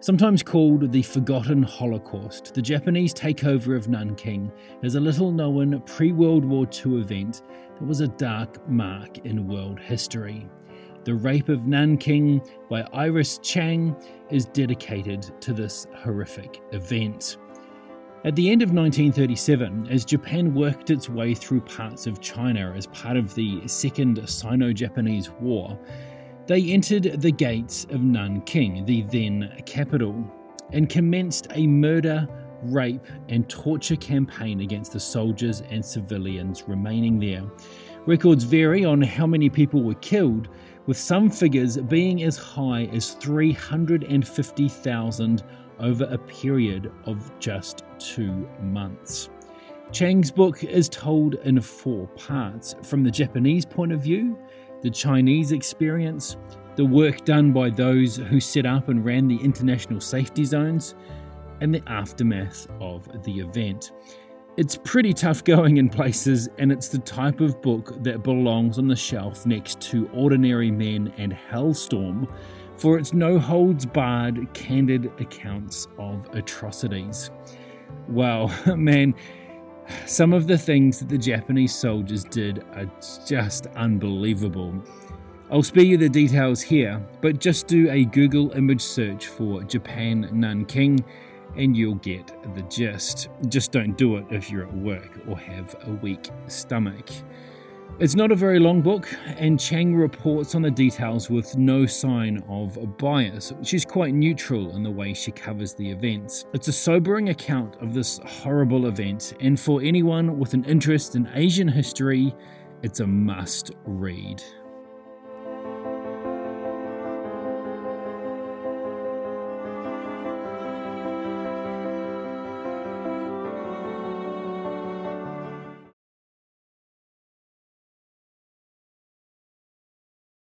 Sometimes called the Forgotten Holocaust, the Japanese takeover of Nanking is a little known pre World War II event that was a dark mark in world history. The Rape of Nanking by Iris Chang is dedicated to this horrific event. At the end of 1937, as Japan worked its way through parts of China as part of the Second Sino Japanese War, they entered the gates of Nanking, the then capital, and commenced a murder, rape, and torture campaign against the soldiers and civilians remaining there. Records vary on how many people were killed, with some figures being as high as 350,000 over a period of just two months. Chang's book is told in four parts from the Japanese point of view, the Chinese experience, the work done by those who set up and ran the international safety zones, and the aftermath of the event. It's pretty tough going in places, and it's the type of book that belongs on the shelf next to Ordinary Men and Hellstorm for its no holds barred, candid accounts of atrocities. Wow, man, some of the things that the Japanese soldiers did are just unbelievable. I'll spare you the details here, but just do a Google image search for Japan Nanking and you'll get the gist. Just don't do it if you're at work or have a weak stomach. It's not a very long book, and Chang reports on the details with no sign of bias. She's quite neutral in the way she covers the events. It's a sobering account of this horrible event, and for anyone with an interest in Asian history, it's a must read.